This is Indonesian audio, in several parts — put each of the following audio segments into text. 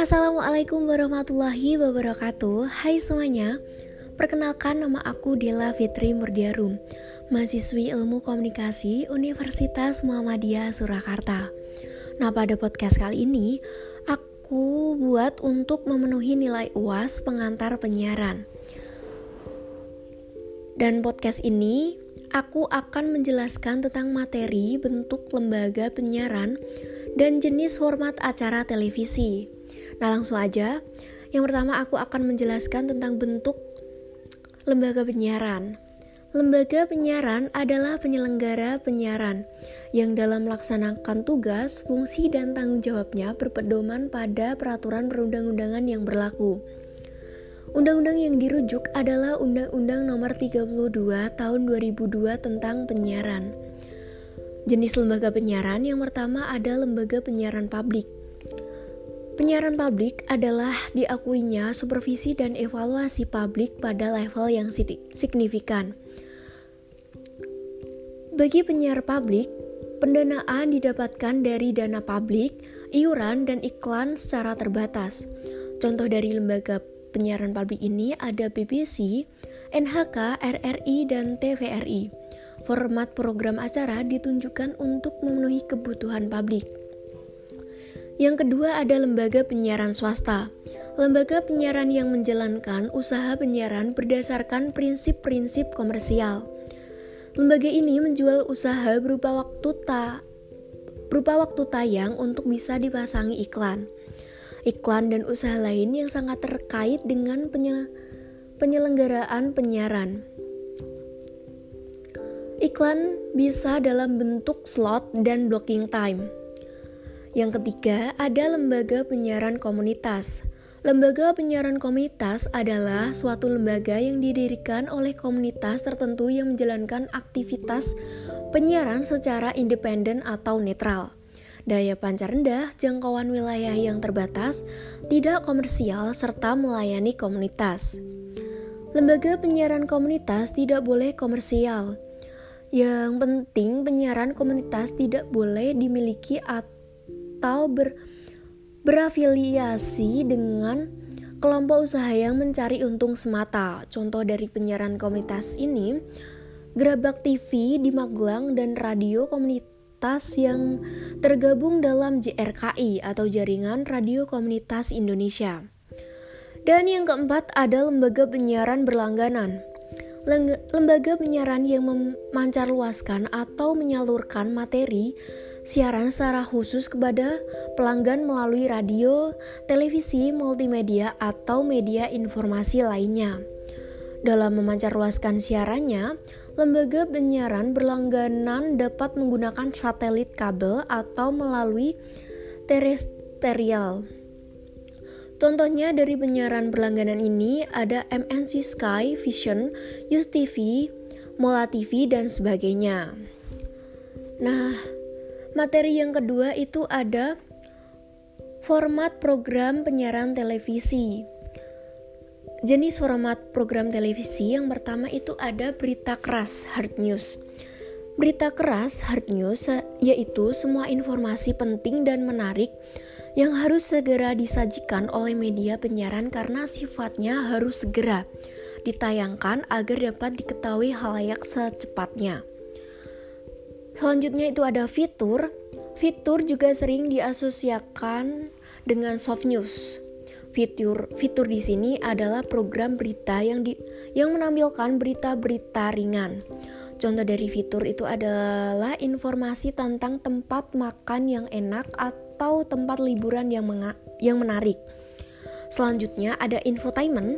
Assalamualaikum warahmatullahi wabarakatuh. Hai semuanya Perkenalkan nama aku Dela Fitri Murdiarum Mahasiswi Ilmu Komunikasi Universitas Muhammadiyah Surakarta. Nah pada podcast kali ini Aku buat untuk memenuhi nilai UAS pengantar penyiaran. Dan podcast ini Aku akan menjelaskan tentang materi bentuk lembaga penyiaran dan jenis format acara televisi. Nah, langsung aja. Yang pertama aku akan menjelaskan tentang bentuk lembaga penyiaran. Lembaga penyiaran adalah penyelenggara penyiaran yang dalam melaksanakan tugas, fungsi, dan tanggung jawabnya berpedoman pada peraturan perundang-undangan yang berlaku. Undang-undang yang dirujuk adalah Undang-Undang Nomor 32 Tahun 2002 tentang Penyiaran. Jenis lembaga penyiaran yang pertama ada lembaga penyiaran publik. Penyiaran publik adalah diakuinya supervisi dan evaluasi publik pada level yang signifikan. Bagi penyiar publik, pendanaan didapatkan dari dana publik, iuran, dan iklan secara terbatas. Contoh dari lembaga penyiaran publik ini ada BBC, NHK, RRI, dan TVRI format program acara ditunjukkan untuk memenuhi kebutuhan publik. Yang kedua ada lembaga penyiaran swasta. Lembaga penyiaran yang menjalankan usaha penyiaran berdasarkan prinsip-prinsip komersial. Lembaga ini menjual usaha berupa waktu ta berupa waktu tayang untuk bisa dipasangi iklan. Iklan dan usaha lain yang sangat terkait dengan penyelenggaraan penyiaran. Iklan bisa dalam bentuk slot dan blocking time. Yang ketiga, ada lembaga penyiaran komunitas. Lembaga penyiaran komunitas adalah suatu lembaga yang didirikan oleh komunitas tertentu yang menjalankan aktivitas penyiaran secara independen atau netral. Daya pancar rendah, jangkauan wilayah yang terbatas, tidak komersial, serta melayani komunitas. Lembaga penyiaran komunitas tidak boleh komersial yang penting penyiaran komunitas tidak boleh dimiliki atau ber, berafiliasi dengan kelompok usaha yang mencari untung semata. Contoh dari penyiaran komunitas ini, Gerabak TV di Magelang dan radio komunitas yang tergabung dalam JRKI atau Jaringan Radio Komunitas Indonesia. Dan yang keempat ada lembaga penyiaran berlangganan lembaga penyiaran yang memancarluaskan atau menyalurkan materi siaran secara khusus kepada pelanggan melalui radio, televisi, multimedia, atau media informasi lainnya. Dalam memancarluaskan siarannya, lembaga penyiaran berlangganan dapat menggunakan satelit kabel atau melalui terestrial. Contohnya dari penyiaran berlangganan ini ada MNC Sky, Vision, News TV, Mola TV, dan sebagainya. Nah, materi yang kedua itu ada format program penyiaran televisi. Jenis format program televisi yang pertama itu ada berita keras, hard news. Berita keras, hard news, yaitu semua informasi penting dan menarik yang harus segera disajikan oleh media penyiaran karena sifatnya harus segera ditayangkan agar dapat diketahui halayak secepatnya. Selanjutnya itu ada fitur. Fitur juga sering diasosiasikan dengan soft news. Fitur fitur di sini adalah program berita yang di, yang menampilkan berita-berita ringan. Contoh dari fitur itu adalah informasi tentang tempat makan yang enak atau tempat liburan yang, yang menarik. Selanjutnya ada infotainment.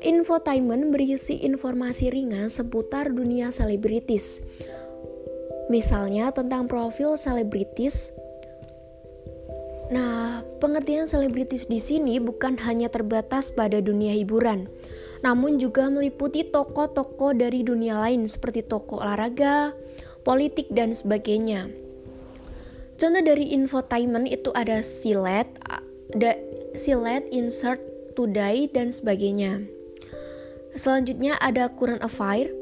Infotainment berisi informasi ringan seputar dunia selebritis. Misalnya tentang profil selebritis. Nah, pengertian selebritis di sini bukan hanya terbatas pada dunia hiburan, namun juga meliputi tokoh-tokoh dari dunia lain seperti tokoh olahraga, politik, dan sebagainya. Contoh dari infotainment itu ada silet, ada silet, insert, today, dan sebagainya. Selanjutnya ada current affair.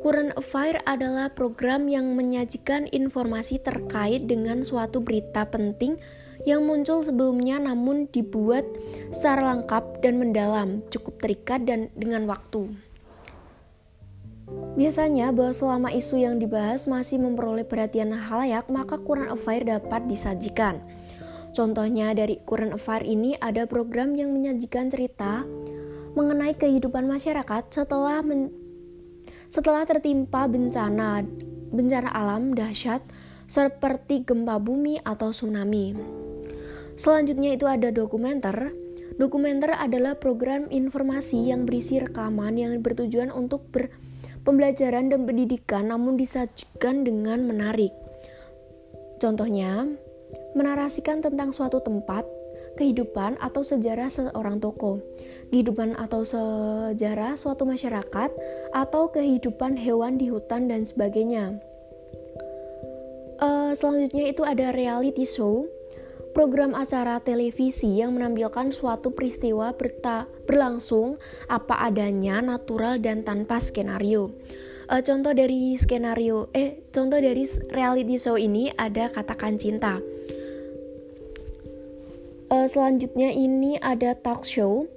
Current affair adalah program yang menyajikan informasi terkait dengan suatu berita penting yang muncul sebelumnya namun dibuat secara lengkap dan mendalam, cukup terikat dan dengan waktu. Biasanya bahwa selama isu yang dibahas masih memperoleh perhatian halayak, maka current affair dapat disajikan. Contohnya dari current affair ini ada program yang menyajikan cerita mengenai kehidupan masyarakat setelah men setelah tertimpa bencana bencana alam dahsyat seperti gempa bumi atau tsunami. Selanjutnya itu ada dokumenter. Dokumenter adalah program informasi yang berisi rekaman yang bertujuan untuk ber pembelajaran dan pendidikan namun disajikan dengan menarik. Contohnya, menarasikan tentang suatu tempat, kehidupan atau sejarah seorang tokoh, kehidupan atau sejarah suatu masyarakat, atau kehidupan hewan di hutan dan sebagainya. Uh, selanjutnya itu ada reality show, program acara televisi yang menampilkan suatu peristiwa berlangsung apa adanya, natural dan tanpa skenario. Uh, contoh dari skenario, eh contoh dari reality show ini ada katakan cinta. Uh, selanjutnya ini ada talk show.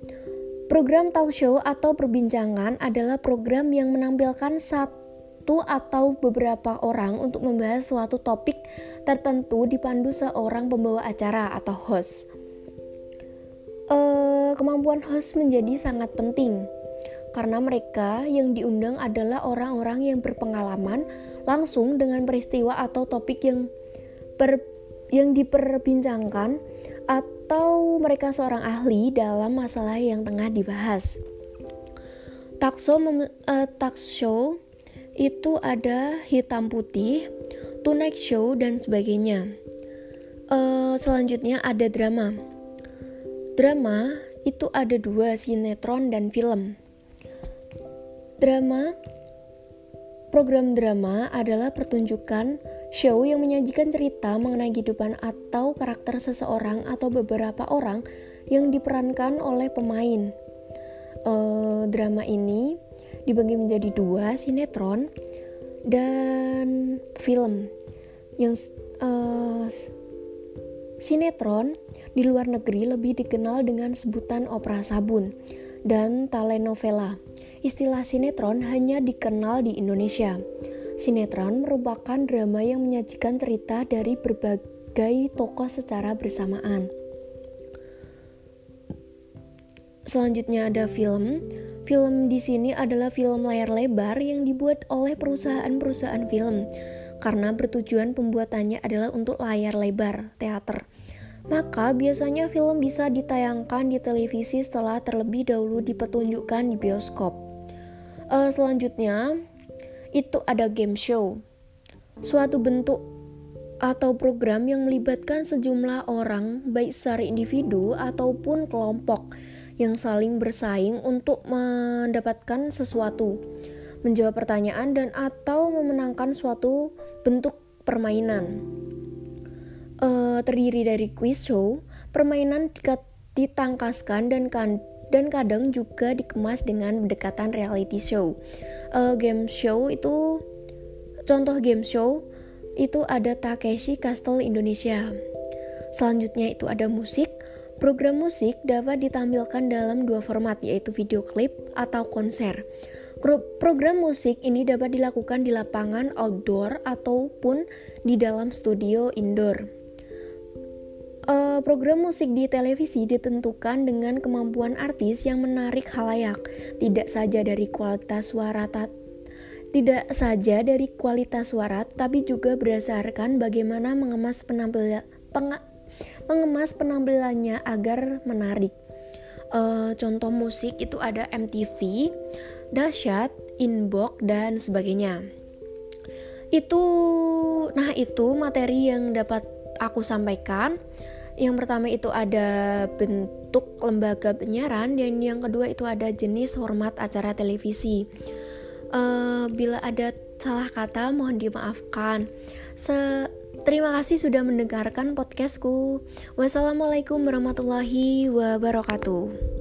Program talk show atau perbincangan adalah program yang menampilkan satu atau beberapa orang untuk membahas suatu topik tertentu dipandu seorang pembawa acara atau host. E, kemampuan host menjadi sangat penting karena mereka yang diundang adalah orang-orang yang berpengalaman langsung dengan peristiwa atau topik yang per, yang diperbincangkan atau mereka seorang ahli dalam masalah yang tengah dibahas. Takso mem, uh, talk show itu ada hitam putih, tonight show dan sebagainya. Uh, selanjutnya ada drama. Drama itu ada dua sinetron dan film. Drama Program drama adalah pertunjukan show yang menyajikan cerita mengenai kehidupan atau karakter seseorang atau beberapa orang yang diperankan oleh pemain. Uh, drama ini dibagi menjadi dua sinetron dan film yang uh, sinetron di luar negeri lebih dikenal dengan sebutan opera sabun dan telenovela. Istilah sinetron hanya dikenal di Indonesia. Sinetron merupakan drama yang menyajikan cerita dari berbagai tokoh secara bersamaan. Selanjutnya ada film. Film di sini adalah film layar lebar yang dibuat oleh perusahaan-perusahaan film karena bertujuan pembuatannya adalah untuk layar lebar teater. Maka biasanya film bisa ditayangkan di televisi setelah terlebih dahulu dipertunjukkan di bioskop. Uh, selanjutnya itu ada game show, suatu bentuk atau program yang melibatkan sejumlah orang baik secara individu ataupun kelompok yang saling bersaing untuk mendapatkan sesuatu, menjawab pertanyaan dan atau memenangkan suatu bentuk permainan. Uh, terdiri dari quiz show, permainan ditangkaskan dan kan dan kadang juga dikemas dengan pendekatan reality show. Uh, game show itu contoh game show itu ada Takeshi Castle Indonesia. Selanjutnya itu ada musik, Program musik dapat ditampilkan dalam dua format, yaitu video klip atau konser. Program musik ini dapat dilakukan di lapangan outdoor ataupun di dalam studio indoor. Uh, program musik di televisi ditentukan dengan kemampuan artis yang menarik halayak, tidak saja dari kualitas suara tidak saja dari kualitas suara, tapi juga berdasarkan bagaimana mengemas penampilan mengemas penampilannya agar menarik. Uh, contoh musik itu ada MTV, Dahsyat, Inbox dan sebagainya. Itu nah itu materi yang dapat aku sampaikan. Yang pertama itu ada bentuk lembaga penyiaran dan yang kedua itu ada jenis hormat acara televisi. Uh, bila ada salah kata mohon dimaafkan. Se Terima kasih sudah mendengarkan podcastku. Wassalamualaikum warahmatullahi wabarakatuh.